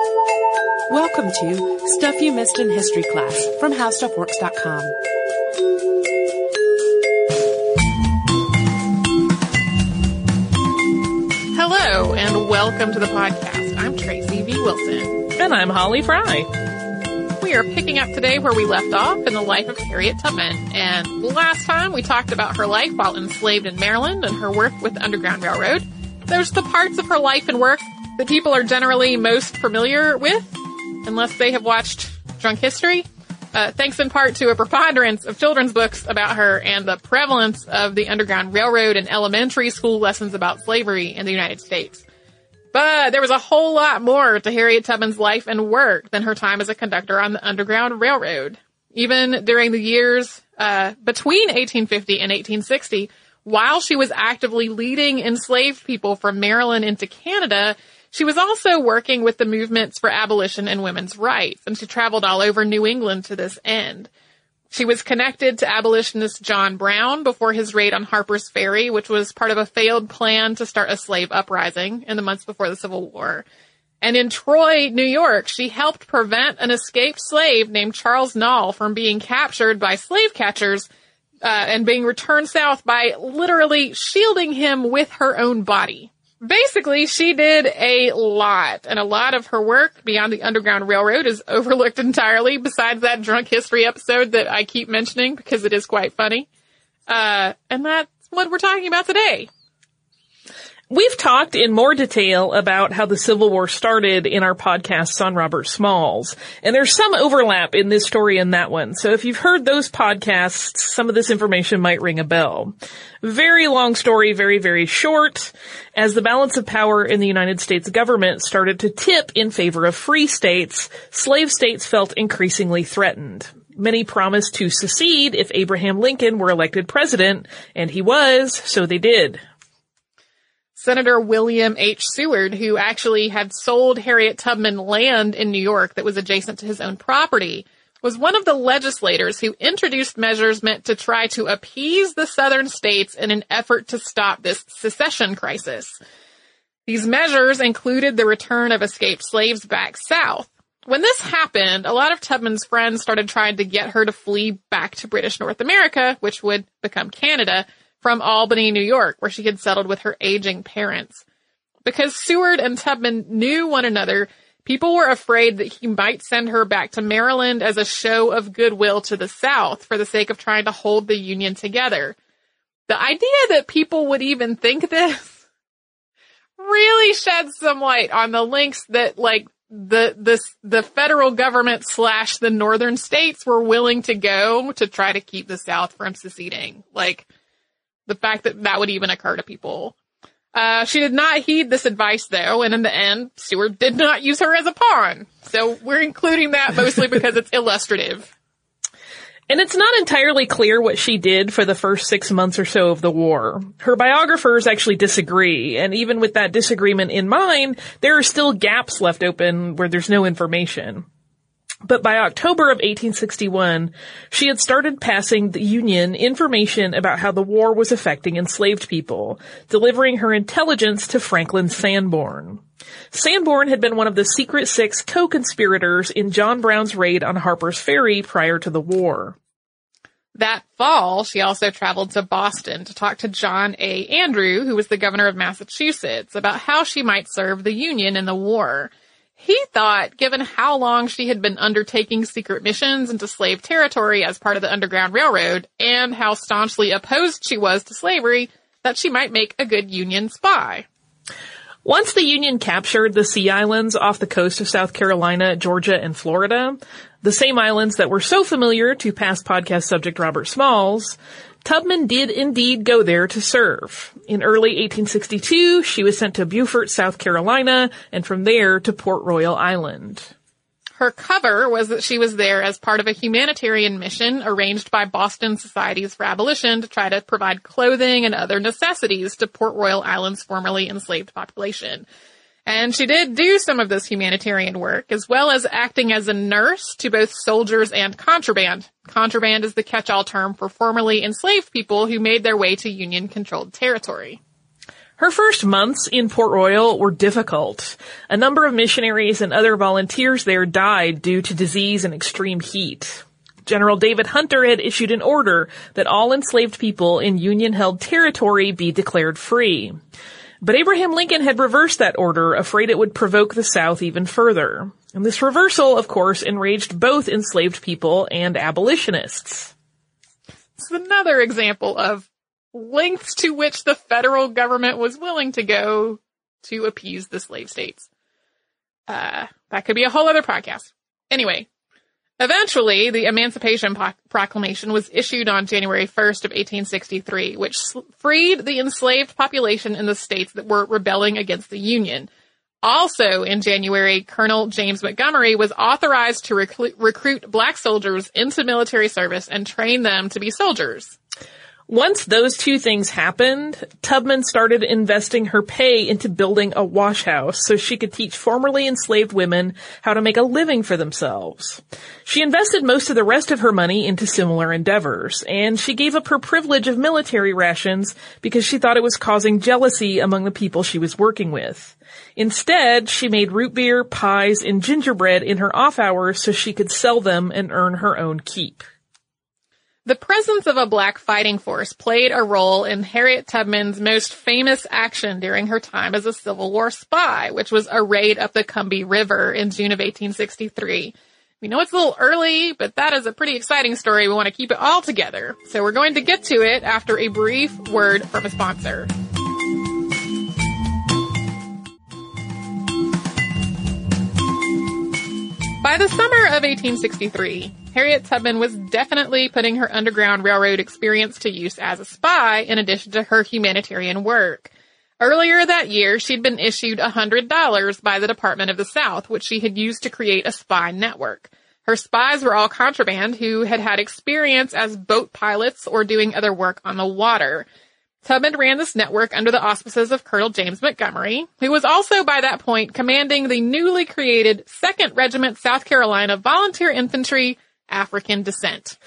Welcome to Stuff You Missed in History Class from HowStuffWorks.com. Hello and welcome to the podcast. I'm Tracy V. Wilson. And I'm Holly Fry. We are picking up today where we left off in the life of Harriet Tubman. And last time we talked about her life while enslaved in Maryland and her work with the Underground Railroad. There's the parts of her life and work that people are generally most familiar with, unless they have watched Drunk History. Uh, thanks in part to a preponderance of children's books about her and the prevalence of the Underground Railroad and elementary school lessons about slavery in the United States. But there was a whole lot more to Harriet Tubman's life and work than her time as a conductor on the Underground Railroad. Even during the years uh, between 1850 and 1860, while she was actively leading enslaved people from Maryland into Canada, she was also working with the movements for abolition and women's rights, and she traveled all over New England to this end. She was connected to abolitionist John Brown before his raid on Harper's Ferry, which was part of a failed plan to start a slave uprising in the months before the Civil War. And in Troy, New York, she helped prevent an escaped slave named Charles Nalle from being captured by slave catchers uh, and being returned south by literally shielding him with her own body basically she did a lot and a lot of her work beyond the underground railroad is overlooked entirely besides that drunk history episode that i keep mentioning because it is quite funny. Uh, and that's what we're talking about today We've talked in more detail about how the Civil War started in our podcasts on Robert Smalls, and there's some overlap in this story and that one. So if you've heard those podcasts, some of this information might ring a bell. Very long story, very, very short. As the balance of power in the United States government started to tip in favor of free states, slave states felt increasingly threatened. Many promised to secede if Abraham Lincoln were elected president, and he was, so they did. Senator William H. Seward, who actually had sold Harriet Tubman land in New York that was adjacent to his own property, was one of the legislators who introduced measures meant to try to appease the southern states in an effort to stop this secession crisis. These measures included the return of escaped slaves back south. When this happened, a lot of Tubman's friends started trying to get her to flee back to British North America, which would become Canada, from Albany, New York, where she had settled with her aging parents. Because Seward and Tubman knew one another, people were afraid that he might send her back to Maryland as a show of goodwill to the South for the sake of trying to hold the Union together. The idea that people would even think this really sheds some light on the links that like the the the federal government slash the northern states were willing to go to try to keep the South from seceding. Like the fact that that would even occur to people. Uh, she did not heed this advice though, and in the end, Seward did not use her as a pawn. So we're including that mostly because it's illustrative. And it's not entirely clear what she did for the first six months or so of the war. Her biographers actually disagree, and even with that disagreement in mind, there are still gaps left open where there's no information. But by October of 1861, she had started passing the Union information about how the war was affecting enslaved people, delivering her intelligence to Franklin Sanborn. Sanborn had been one of the Secret Six co-conspirators in John Brown's raid on Harper's Ferry prior to the war. That fall, she also traveled to Boston to talk to John A. Andrew, who was the governor of Massachusetts, about how she might serve the Union in the war. He thought, given how long she had been undertaking secret missions into slave territory as part of the Underground Railroad, and how staunchly opposed she was to slavery, that she might make a good Union spy. Once the Union captured the Sea Islands off the coast of South Carolina, Georgia, and Florida, the same islands that were so familiar to past podcast subject Robert Smalls, Tubman did indeed go there to serve. In early 1862, she was sent to Beaufort, South Carolina, and from there to Port Royal Island. Her cover was that she was there as part of a humanitarian mission arranged by Boston Societies for Abolition to try to provide clothing and other necessities to Port Royal Island's formerly enslaved population. And she did do some of this humanitarian work, as well as acting as a nurse to both soldiers and contraband. Contraband is the catch-all term for formerly enslaved people who made their way to Union-controlled territory. Her first months in Port Royal were difficult. A number of missionaries and other volunteers there died due to disease and extreme heat. General David Hunter had issued an order that all enslaved people in Union-held territory be declared free. But Abraham Lincoln had reversed that order, afraid it would provoke the South even further. And this reversal, of course, enraged both enslaved people and abolitionists. It's another example of lengths to which the federal government was willing to go to appease the slave states. Uh, that could be a whole other podcast. Anyway, eventually the Emancipation Proclamation was issued on January 1st of 1863, which freed the enslaved population in the states that were rebelling against the Union. Also in January, Colonel James Montgomery was authorized to recruit, recruit black soldiers into military service and train them to be soldiers. Once those two things happened, Tubman started investing her pay into building a wash house so she could teach formerly enslaved women how to make a living for themselves. She invested most of the rest of her money into similar endeavors, and she gave up her privilege of military rations because she thought it was causing jealousy among the people she was working with. Instead, she made root beer, pies, and gingerbread in her off hours so she could sell them and earn her own keep. The presence of a black fighting force played a role in Harriet Tubman's most famous action during her time as a Civil War spy, which was a raid up the Combahee River in June of 1863. We know it's a little early, but that is a pretty exciting story. We want to keep it all together. So we're going to get to it after a brief word from a sponsor. By the summer of 1863, Harriet Tubman was definitely putting her Underground Railroad experience to use as a spy in addition to her humanitarian work. Earlier that year, she'd been issued $100 by the Department of the South, which she had used to create a spy network. Her spies were all contraband who had had experience as boat pilots or doing other work on the water. Tubman ran this network under the auspices of Colonel James Montgomery, who was also by that point commanding the newly created 2nd Regiment South Carolina Volunteer Infantry African Descent.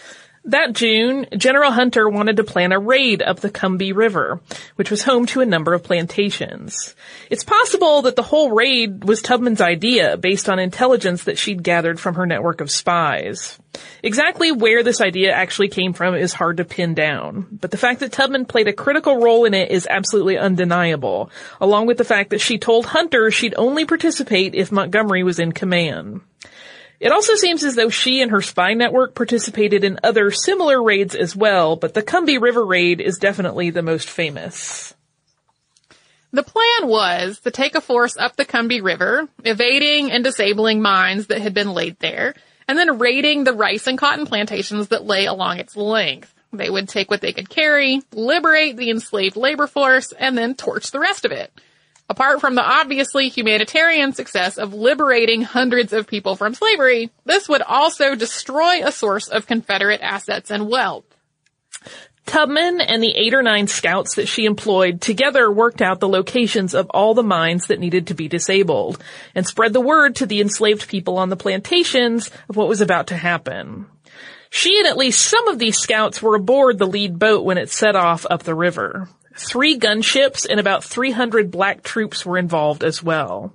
That June, General Hunter wanted to plan a raid up the Combahee River, which was home to a number of plantations. It's possible that the whole raid was Tubman's idea based on intelligence that she'd gathered from her network of spies. Exactly where this idea actually came from is hard to pin down, but the fact that Tubman played a critical role in it is absolutely undeniable, along with the fact that she told Hunter she'd only participate if Montgomery was in command. It also seems as though she and her spy network participated in other similar raids as well, but the Combahee River raid is definitely the most famous. The plan was to take a force up the Combahee River, evading and disabling mines that had been laid there, and then raiding the rice and cotton plantations that lay along its length. They would take what they could carry, liberate the enslaved labor force, and then torch the rest of it. Apart from the obviously humanitarian success of liberating hundreds of people from slavery, this would also destroy a source of Confederate assets and wealth. Tubman and the eight or nine scouts that she employed together worked out the locations of all the mines that needed to be disabled and spread the word to the enslaved people on the plantations of what was about to happen. She and at least some of these scouts were aboard the lead boat when it set off up the river. Three gunships and about 300 black troops were involved as well.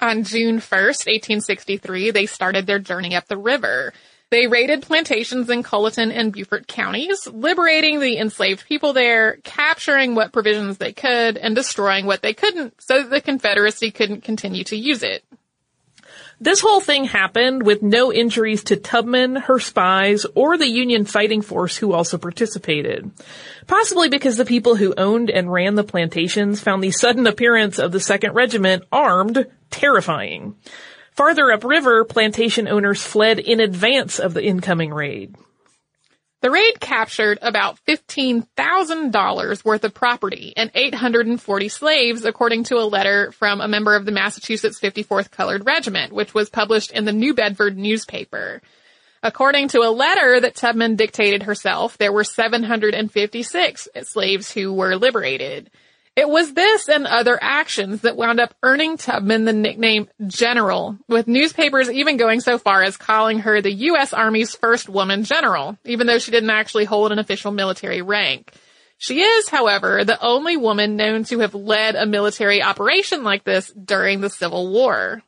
On June 1st, 1863, they started their journey up the river. They raided plantations in Colleton and Beaufort counties, liberating the enslaved people there, capturing what provisions they could, and destroying what they couldn't so the Confederacy couldn't continue to use it. This whole thing happened with no injuries to Tubman, her spies, or the Union fighting force who also participated. Possibly because the people who owned and ran the plantations found the sudden appearance of the 2nd Regiment armed terrifying. Farther upriver, plantation owners fled in advance of the incoming raid. The raid captured about $15,000 worth of property and 840 slaves, according to a letter from a member of the Massachusetts 54th Colored Regiment, which was published in the New Bedford newspaper. According to a letter that Tubman dictated herself, there were 756 slaves who were liberated. It was this and other actions that wound up earning Tubman the nickname General, with newspapers even going so far as calling her the U.S. Army's first woman general, even though she didn't actually hold an official military rank. She is, however, the only woman known to have led a military operation like this during the Civil War.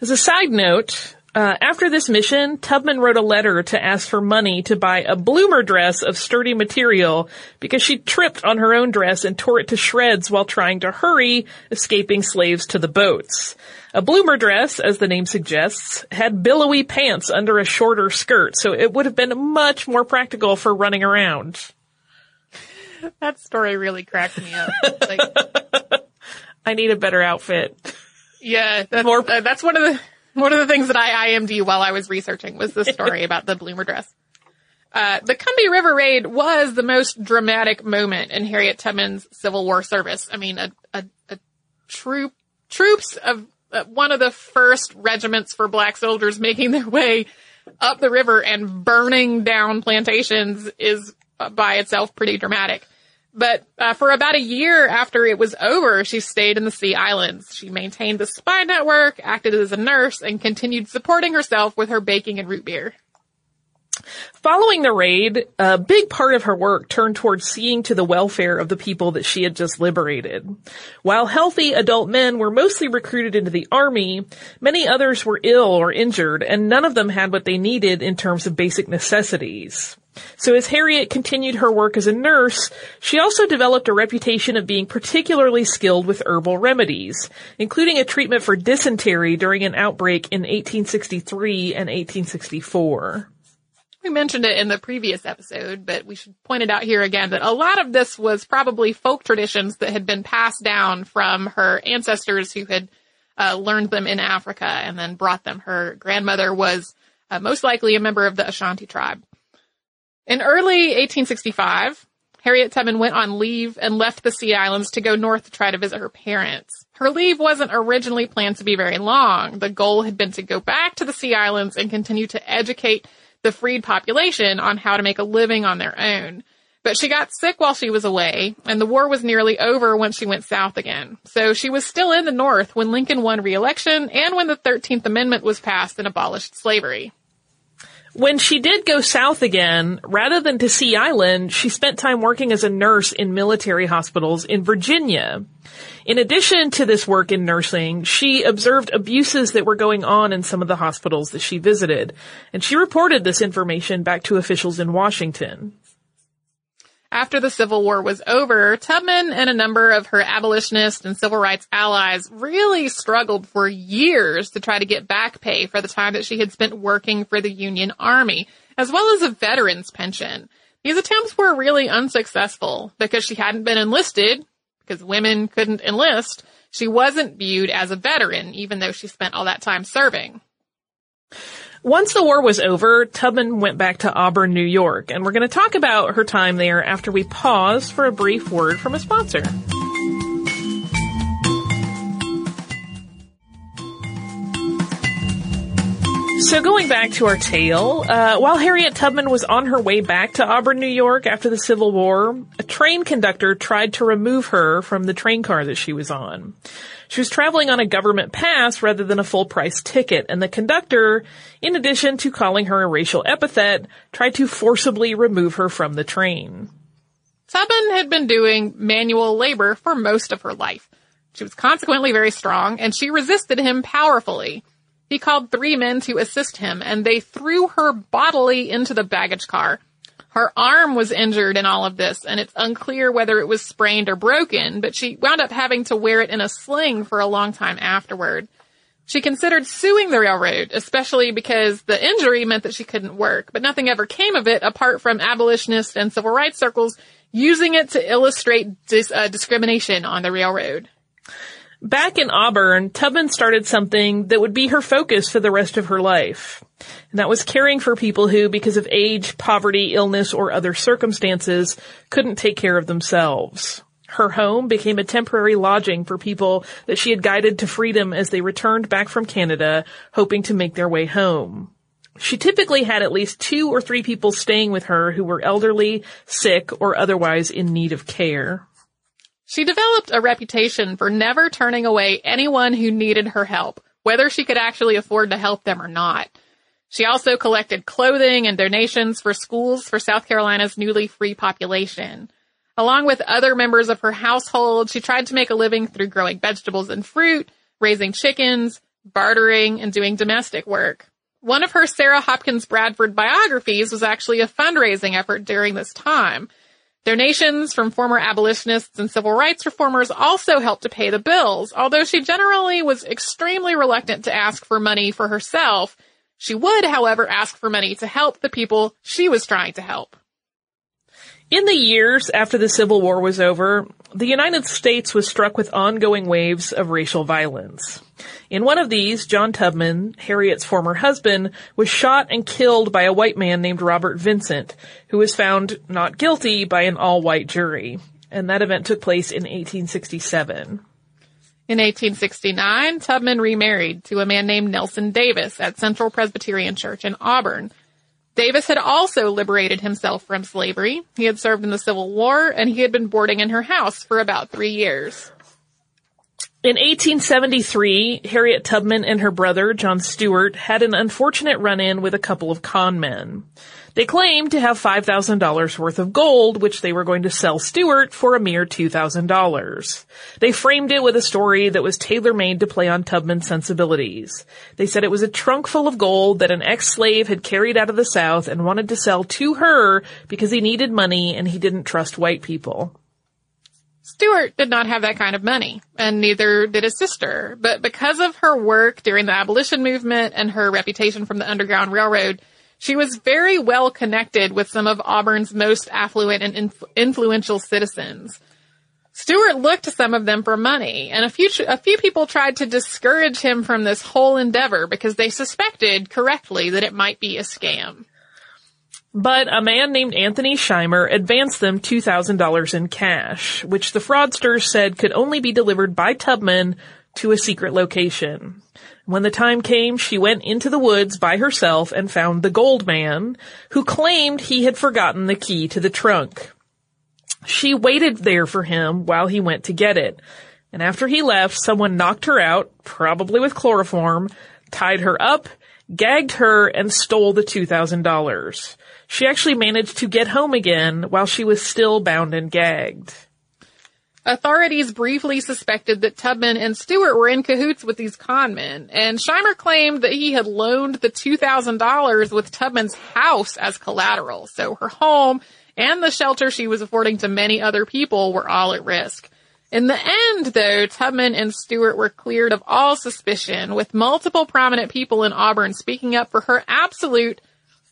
As a side note, uh, after this mission, Tubman wrote a letter to ask for money to buy a bloomer dress of sturdy material because she tripped on her own dress and tore it to shreds while trying to hurry escaping slaves to the boats. A bloomer dress, as the name suggests, had billowy pants under a shorter skirt, so it would have been much more practical for running around. That story really cracked me up. Like, I need a better outfit. yeah, that's, uh, that's one of the one of the things that I IMD while I was researching was the story about the bloomer dress. Uh, the Combahee River raid was the most dramatic moment in Harriet Tubman's Civil War service. I mean, a, a, a troop, troops of uh, one of the first regiments for black soldiers making their way up the river and burning down plantations is uh, by itself pretty dramatic. But uh, for about a year after it was over, she stayed in the Sea Islands. She maintained the spy network, acted as a nurse, and continued supporting herself with her baking and root beer. Following the raid, a big part of her work turned towards seeing to the welfare of the people that she had just liberated. While healthy adult men were mostly recruited into the army, many others were ill or injured, and none of them had what they needed in terms of basic necessities. So as Harriet continued her work as a nurse, she also developed a reputation of being particularly skilled with herbal remedies, including a treatment for dysentery during an outbreak in 1863 and 1864. We mentioned it in the previous episode, but we should point it out here again that a lot of this was probably folk traditions that had been passed down from her ancestors who had uh, learned them in Africa and then brought them. Her grandmother was uh, most likely a member of the Ashanti tribe. In early 1865, Harriet Tubman went on leave and left the Sea Islands to go north to try to visit her parents. Her leave wasn't originally planned to be very long. The goal had been to go back to the Sea Islands and continue to educate the freed population on how to make a living on their own. But she got sick while she was away, and the war was nearly over when she went south again. So she was still in the North when Lincoln won re-election and when the 13th Amendment was passed and abolished slavery. When she did go south again, rather than to Sea Island, she spent time working as a nurse in military hospitals in Virginia. In addition to this work in nursing, she observed abuses that were going on in some of the hospitals that she visited, and she reported this information back to officials in Washington. After the Civil War was over, Tubman and a number of her abolitionist and civil rights allies really struggled for years to try to get back pay for the time that she had spent working for the Union Army, as well as a veteran's pension. These attempts were really unsuccessful because she hadn't been enlisted, because women couldn't enlist. She wasn't viewed as a veteran, even though she spent all that time serving. Once the war was over, Tubman went back to Auburn, New York, and we're going to talk about her time there after we pause for a brief word from a sponsor. So going back to our tale, uh, while Harriet Tubman was on her way back to Auburn, New York after the Civil War, a train conductor tried to remove her from the train car that she was on. She was traveling on a government pass rather than a full price ticket, and the conductor, in addition to calling her a racial epithet, tried to forcibly remove her from the train. Tubman had been doing manual labor for most of her life. She was consequently very strong, and she resisted him powerfully. He called three men to assist him, and they threw her bodily into the baggage car. Her arm was injured in all of this, and it's unclear whether it was sprained or broken, but she wound up having to wear it in a sling for a long time afterward. She considered suing the railroad, especially because the injury meant that she couldn't work, but nothing ever came of it apart from abolitionist and civil rights circles using it to illustrate dis- uh, discrimination on the railroad. Back in Auburn, Tubman started something that would be her focus for the rest of her life. And that was caring for people who, because of age, poverty, illness, or other circumstances, couldn't take care of themselves. Her home became a temporary lodging for people that she had guided to freedom as they returned back from Canada, hoping to make their way home. She typically had at least two or three people staying with her who were elderly, sick, or otherwise in need of care. She developed a reputation for never turning away anyone who needed her help, whether she could actually afford to help them or not. She also collected clothing and donations for schools for South Carolina's newly free population. Along with other members of her household, she tried to make a living through growing vegetables and fruit, raising chickens, bartering, and doing domestic work. One of her Sarah Hopkins Bradford biographies was actually a fundraising effort during this time. Donations from former abolitionists and civil rights reformers also helped to pay the bills, although she generally was extremely reluctant to ask for money for herself. She would, however, ask for money to help the people she was trying to help. In the years after the Civil War was over, the United States was struck with ongoing waves of racial violence. In one of these, John Tubman, Harriet's former husband, was shot and killed by a white man named Robert Vincent, who was found not guilty by an all-white jury. And that event took place in 1867. In 1869, Tubman remarried to a man named Nelson Davis at Central Presbyterian Church in Auburn. Davis had also liberated himself from slavery. He had served in the Civil War and he had been boarding in her house for about three years. In 1873, Harriet Tubman and her brother, John Stewart, had an unfortunate run-in with a couple of con men. They claimed to have $5,000 worth of gold, which they were going to sell Stewart for a mere $2,000. They framed it with a story that was tailor-made to play on Tubman's sensibilities. They said it was a trunk full of gold that an ex-slave had carried out of the South and wanted to sell to her because he needed money and he didn't trust white people. Stewart did not have that kind of money, and neither did his sister. But because of her work during the abolition movement and her reputation from the Underground Railroad, she was very well connected with some of Auburn's most affluent and inf- influential citizens. Stewart looked to some of them for money, and a few a few people tried to discourage him from this whole endeavor because they suspected correctly that it might be a scam. But a man named Anthony Shimer advanced them $2,000 in cash, which the fraudsters said could only be delivered by Tubman to a secret location. When the time came, she went into the woods by herself and found the gold man, who claimed he had forgotten the key to the trunk. She waited there for him while he went to get it. And after he left, someone knocked her out, probably with chloroform, tied her up, gagged her, and stole the $2,000. She actually managed to get home again while she was still bound and gagged. Authorities briefly suspected that Tubman and Stewart were in cahoots with these conmen, and Shimer claimed that he had loaned the $2,000 with Tubman's house as collateral, so her home and the shelter she was affording to many other people were all at risk. In the end, though, Tubman and Stewart were cleared of all suspicion, with multiple prominent people in Auburn speaking up for her absolute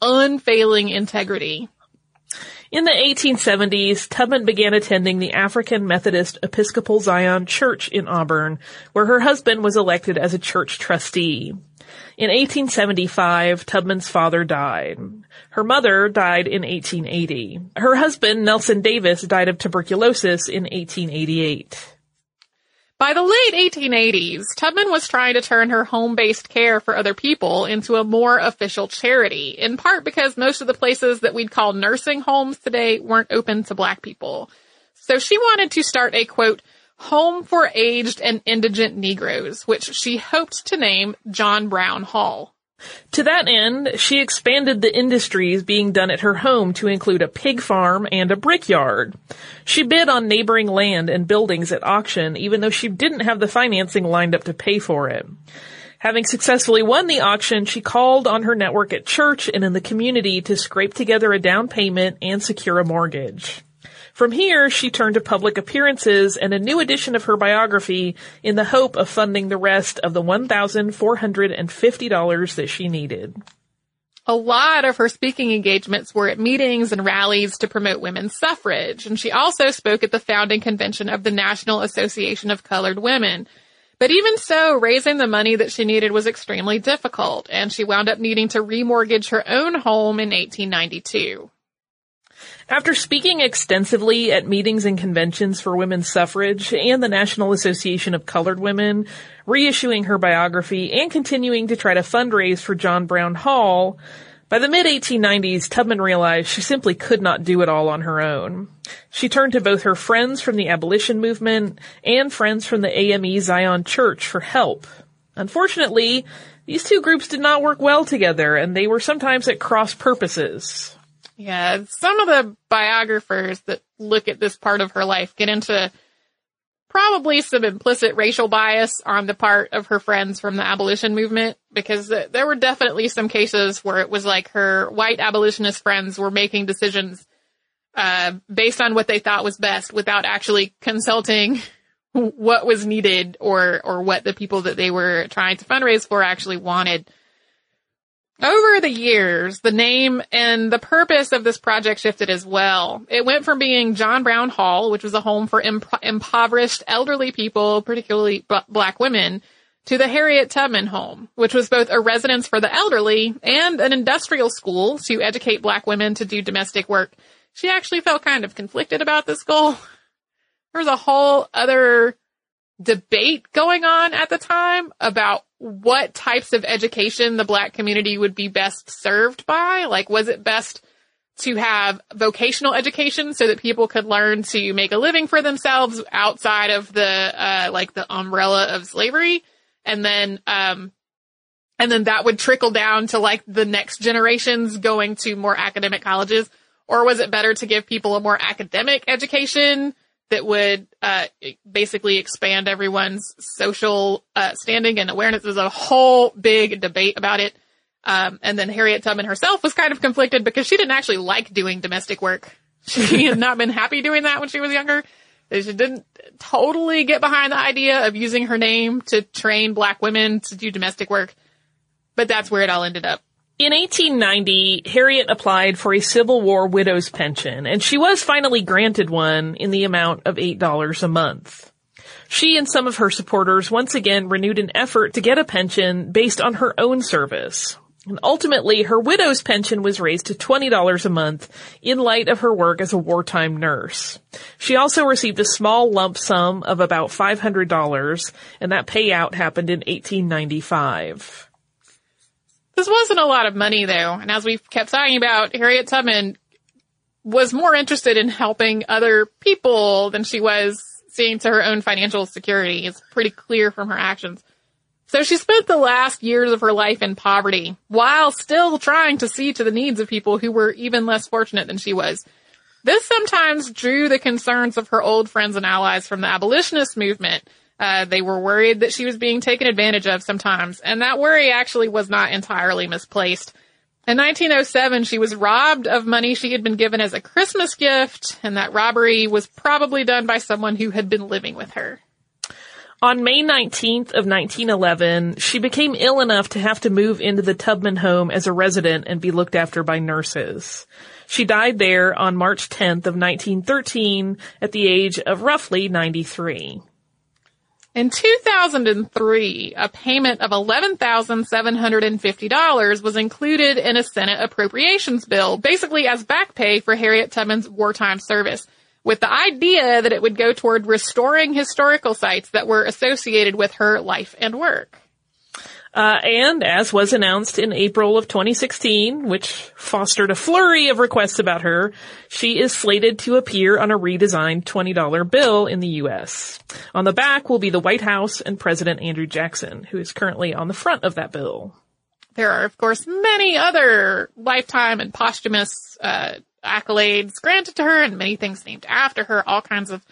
unfailing integrity. In the 1870s, Tubman began attending the African Methodist Episcopal Zion Church in Auburn, where her husband was elected as a church trustee. In 1875, Tubman's father died. Her mother died in 1880. Her husband, Nelson Davis, died of tuberculosis in 1888. By the late 1880s, Tubman was trying to turn her home-based care for other people into a more official charity, in part because most of the places that we'd call nursing homes today weren't open to black people. So she wanted to start a quote, home for aged and indigent Negroes, which she hoped to name John Brown Hall. To that end, she expanded the industries being done at her home to include a pig farm and a brickyard. She bid on neighboring land and buildings at auction even though she didn't have the financing lined up to pay for it. Having successfully won the auction, she called on her network at church and in the community to scrape together a down payment and secure a mortgage. From here, she turned to public appearances and a new edition of her biography in the hope of funding the rest of the $1,450 that she needed. A lot of her speaking engagements were at meetings and rallies to promote women's suffrage, and she also spoke at the founding convention of the National Association of Colored Women. But even so, raising the money that she needed was extremely difficult, and she wound up needing to remortgage her own home in 1892. After speaking extensively at meetings and conventions for women's suffrage and the National Association of Colored Women, reissuing her biography and continuing to try to fundraise for John Brown Hall, by the mid 1890s, Tubman realized she simply could not do it all on her own. She turned to both her friends from the abolition movement and friends from the AME Zion Church for help. Unfortunately, these two groups did not work well together and they were sometimes at cross purposes. Yeah, some of the biographers that look at this part of her life get into probably some implicit racial bias on the part of her friends from the abolition movement because there were definitely some cases where it was like her white abolitionist friends were making decisions uh, based on what they thought was best without actually consulting what was needed or or what the people that they were trying to fundraise for actually wanted. Over the years, the name and the purpose of this project shifted as well. It went from being John Brown Hall, which was a home for imp- impoverished elderly people, particularly b- black women, to the Harriet Tubman Home, which was both a residence for the elderly and an industrial school to educate black women to do domestic work. She actually felt kind of conflicted about this goal. There was a whole other debate going on at the time about what types of education the black community would be best served by. Like, was it best to have vocational education so that people could learn to make a living for themselves outside of the, uh, like the umbrella of slavery? And then, um, and then that would trickle down to like the next generations going to more academic colleges? Or was it better to give people a more academic education that would uh, basically expand everyone's social uh, standing and awareness. There's a whole big debate about it. Um, and then Harriet Tubman herself was kind of conflicted because she didn't actually like doing domestic work. She had not been happy doing that when she was younger. She didn't totally get behind the idea of using her name to train black women to do domestic work. But that's where it all ended up. In 1890, Harriet applied for a Civil War widow's pension, and she was finally granted one in the amount of $8 a month. She and some of her supporters once again renewed an effort to get a pension based on her own service. And ultimately, her widow's pension was raised to $20 a month in light of her work as a wartime nurse. She also received a small lump sum of about $500, and that payout happened in 1895. This wasn't a lot of money though, and as we've kept talking about, Harriet Tubman was more interested in helping other people than she was seeing to her own financial security. It's pretty clear from her actions. So she spent the last years of her life in poverty while still trying to see to the needs of people who were even less fortunate than she was. This sometimes drew the concerns of her old friends and allies from the abolitionist movement uh, they were worried that she was being taken advantage of sometimes, and that worry actually was not entirely misplaced. In 1907, she was robbed of money she had been given as a Christmas gift, and that robbery was probably done by someone who had been living with her. On May 19th of 1911, she became ill enough to have to move into the Tubman home as a resident and be looked after by nurses. She died there on March 10th of 1913 at the age of roughly 93. In 2003, a payment of $11,750 was included in a Senate appropriations bill, basically as back pay for Harriet Tubman's wartime service, with the idea that it would go toward restoring historical sites that were associated with her life and work. Uh, and as was announced in April of 2016, which fostered a flurry of requests about her, she is slated to appear on a redesigned $20 bill in the U.S. On the back will be the White House and President Andrew Jackson, who is currently on the front of that bill. There are, of course, many other lifetime and posthumous uh, accolades granted to her and many things named after her, all kinds of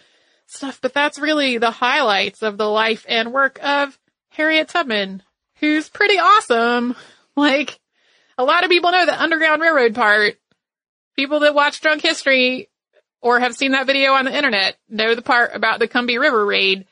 stuff, but that's really the highlights of the life and work of Harriet Tubman, who's pretty awesome. Like, a lot of people know the Underground Railroad part. People that watch Drunk History or have seen that video on the internet know the part about the Combahee River raid.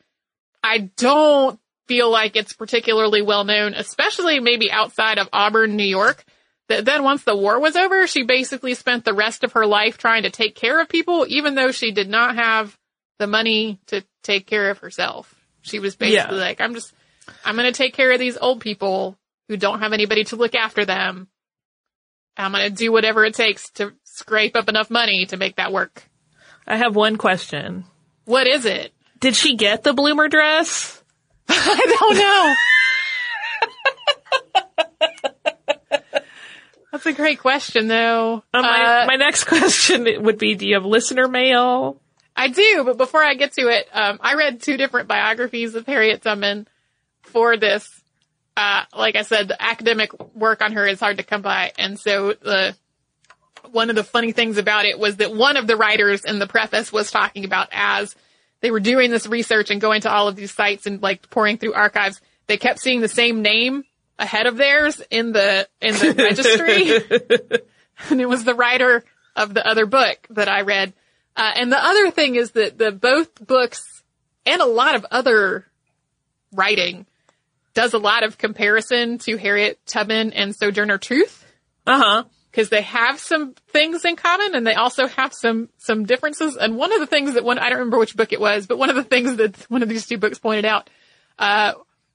I don't feel like it's particularly well known, especially maybe outside of Auburn, New York. That then once the war was over, she basically spent the rest of her life trying to take care of people, even though she did not have the money to take care of herself. She was basically yeah. like, I'm just, I'm going to take care of these old people who don't have anybody to look after them. I'm going to do whatever it takes to scrape up enough money to make that work. I have one question. What is it? Did she get the bloomer dress? I don't know. That's a great question, though. Uh, my, uh, my next question would be: Do you have listener mail? I do, but before I get to it, um, I read two different biographies of Harriet Tubman for this. Uh, like I said, the academic work on her is hard to come by, and so the one of the funny things about it was that one of the writers in the preface was talking about as they were doing this research and going to all of these sites and like poring through archives, they kept seeing the same name ahead of theirs in the in the registry, and it was the writer of the other book that I read. Uh, and the other thing is that the both books and a lot of other writing does a lot of comparison to Harriet Tubman and Sojourner Truth Uh huh. because they have some things in common and they also have some some differences. And one of the things that one I don't remember which book it was, but one of the things that one of these two books pointed out uh,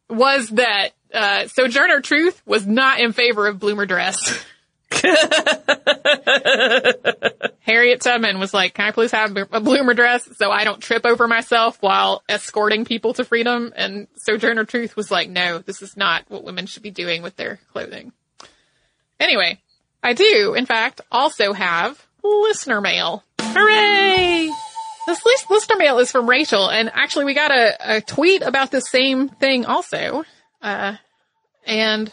was that uh, Sojourner Truth was not in favor of bloomer dress. Harriet Tubman was like, "Can I please have a bloomer dress so I don't trip over myself while escorting people to freedom?" And Sojourner Truth was like, "No, this is not what women should be doing with their clothing." Anyway, I do, in fact, also have listener mail. Hooray! This lis- listener mail is from Rachel, and actually we got a, a tweet about the same thing also. Uh, and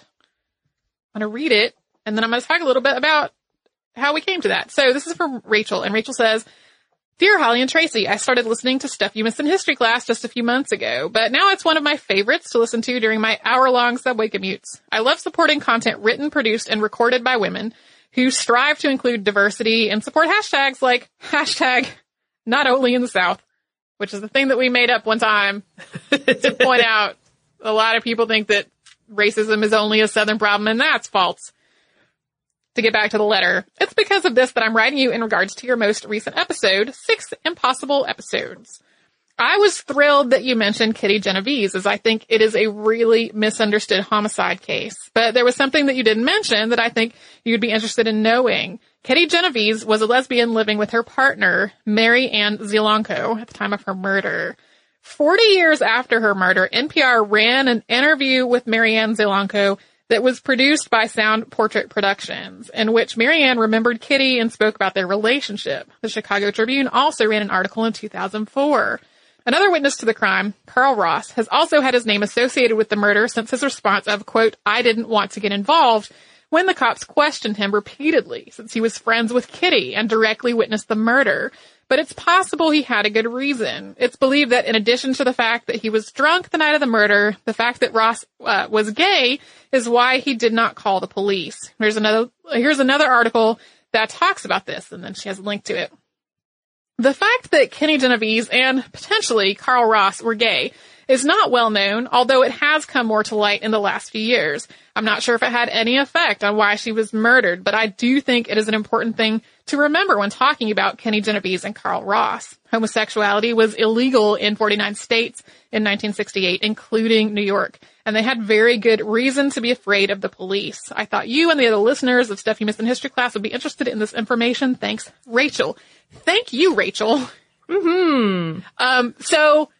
I'm gonna read it, and then I'm gonna talk a little bit about how we came to that. So this is from Rachel, and Rachel says, Dear Holly and Tracy, I started listening to Stuff You Missed in History class just a few months ago, but now it's one of my favorites to listen to during my hour-long subway commutes. I love supporting content written, produced, and recorded by women who strive to include diversity and support hashtags like hashtag not only in the South, which is the thing that we made up one time to point out a lot of people think that racism is only a Southern problem and that's false to get back to the letter. It's because of this that I'm writing you in regards to your most recent episode, Six Impossible Episodes. I was thrilled that you mentioned Kitty Genovese as I think it is a really misunderstood homicide case. But there was something that you didn't mention that I think you'd be interested in knowing. Kitty Genovese was a lesbian living with her partner, Mary Ann Zielonko, at the time of her murder. 40 years after her murder, NPR ran an interview with Marianne Zielonko that was produced by Sound Portrait Productions, in which Marianne remembered Kitty and spoke about their relationship. The Chicago Tribune also ran an article in 2004. Another witness to the crime, Karl Ross, has also had his name associated with the murder since his response of, quote, I didn't want to get involved when the cops questioned him repeatedly since he was friends with Kitty and directly witnessed the murder. But it's possible he had a good reason. It's believed that in addition to the fact that he was drunk the night of the murder, the fact that Ross uh, was gay is why he did not call the police. Here's another, here's another article that talks about this, and then she has a link to it. The fact that Kenny Genovese and potentially Karl Ross were gay is not well known, although it has come more to light in the last few years. I'm not sure if it had any effect on why she was murdered, but I do think it is an important thing to remember when talking about Kenny Genovese and Karl Ross. Homosexuality was illegal in 49 states in 1968, including New York, and they had very good reason to be afraid of the police. I thought you and the other listeners of Stuff You Missed in History class would be interested in this information. Thanks, Rachel. Thank you, Rachel. Hmm. Um, so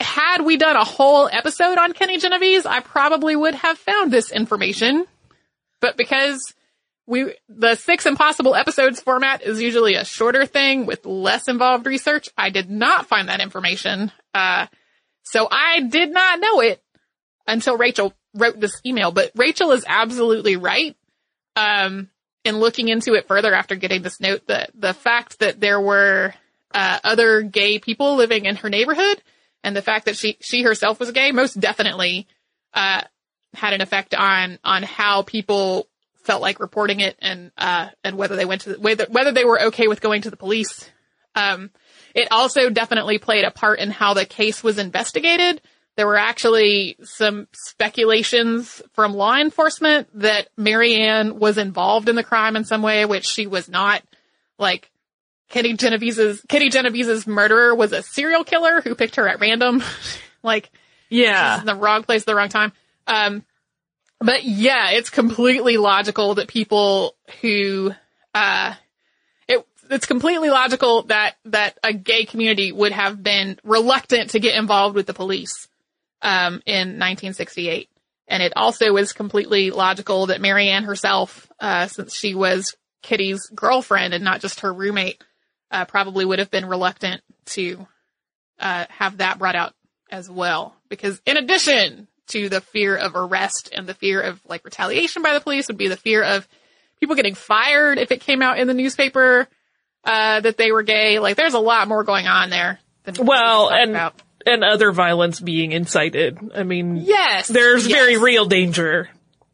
had we done a whole episode on Kenny Genovese, I probably would have found this information. But because we, the six impossible episodes format is usually a shorter thing with less involved research, I did not find that information. Uh, so I did not know it until Rachel wrote this email, but Rachel is absolutely right. Um, in looking into it further after getting this note, the, the fact that there were, uh, other gay people living in her neighborhood and the fact that she, she herself was gay most definitely, uh, had an effect on, on how people felt like reporting it and, uh, and whether they went to, the, whether, whether they were okay with going to the police. Um, it also definitely played a part in how the case was investigated. There were actually some speculations from law enforcement that Marianne was involved in the crime in some way, which she was not. Like, Kitty Genovese's, Kitty Genovese's murderer was a serial killer who picked her at random. like, Yeah. in the wrong place at the wrong time. Um, but yeah, it's completely logical that people who, uh, it, it's completely logical that, that a gay community would have been reluctant to get involved with the police, um, in 1968. And it also is completely logical that Marianne herself, uh, since she was Kitty's girlfriend and not just her roommate, uh, probably would have been reluctant to, uh, have that brought out as well. Because in addition to the fear of arrest and the fear of like retaliation by the police would be the fear of people getting fired if it came out in the newspaper uh, that they were gay. Like, there's a lot more going on there. Than Well, and about. and other violence being incited. I mean, yes, there's yes. very real danger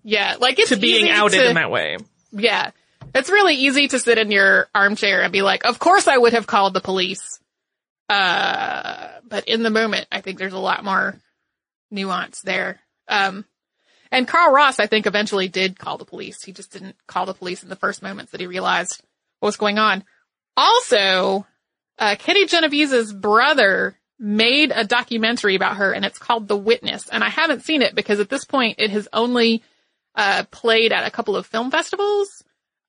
yeah, like it's to being outed to- in that way. Yeah. It's really easy to sit in your armchair and be like, of course I would have called the police. Uh, but in the moment, I think there's a lot more nuance there. Um, and Karl Ross, I think eventually did call the police. He just didn't call the police in the first moments that he realized what was going on. Also, uh, Kitty Genovese's brother made a documentary about her and it's called The Witness. And I haven't seen it because at this point it has only uh, played at a couple of film festivals.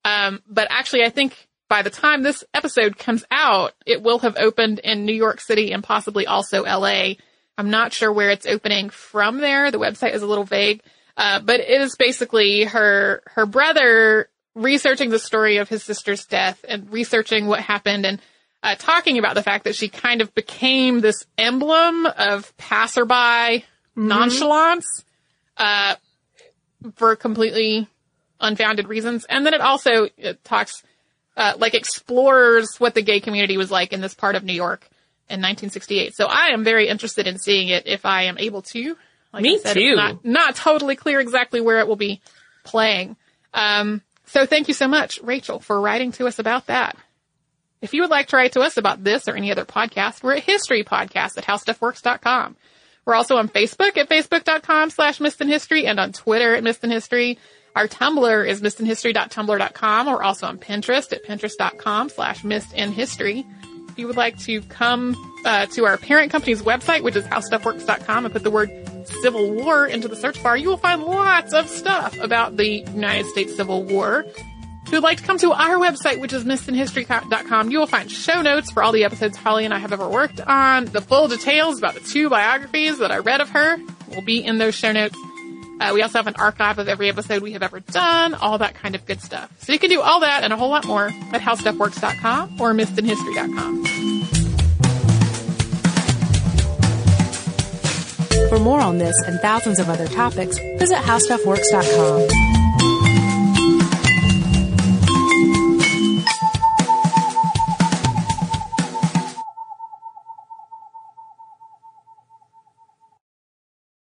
Um, but actually, I think by the time this episode comes out, it will have opened in New York City and possibly also LA. I'm not sure where it's opening from there. The website is a little vague. Uh, but it is basically her, her brother researching the story of his sister's death and researching what happened and uh, talking about the fact that she kind of became this emblem of passerby nonchalance, uh, for completely unfounded reasons. And then it also it talks, uh, like explores what the gay community was like in this part of New York in 1968. So I am very interested in seeing it if I am able to. Like Me said, too. It's not, not totally clear exactly where it will be playing. Um, so thank you so much, Rachel, for writing to us about that. If you would like to write to us about this or any other podcast, we're at History Podcast at HowStuffWorks.com. We're also on Facebook at Facebook.com slash History and on Twitter at History. Our Tumblr is missedinhistory.tumblr.com. We're also on Pinterest at Pinterest.com slash Missed in History. You would like to come uh, to our parent company's website, which is HowStuffWorks.com, and put the word Civil War into the search bar, you will find lots of stuff about the United States Civil War. If you'd like to come to our website, which is missedinhistory.com, you will find show notes for all the episodes Holly and I have ever worked on. The full details about the two biographies that I read of her will be in those show notes. Uh, we also have an archive of every episode we have ever done, all that kind of good stuff. So you can do all that and a whole lot more at howstuffworks.com or missedinhistory.com. For more on this and thousands of other topics, visit howstuffworks.com.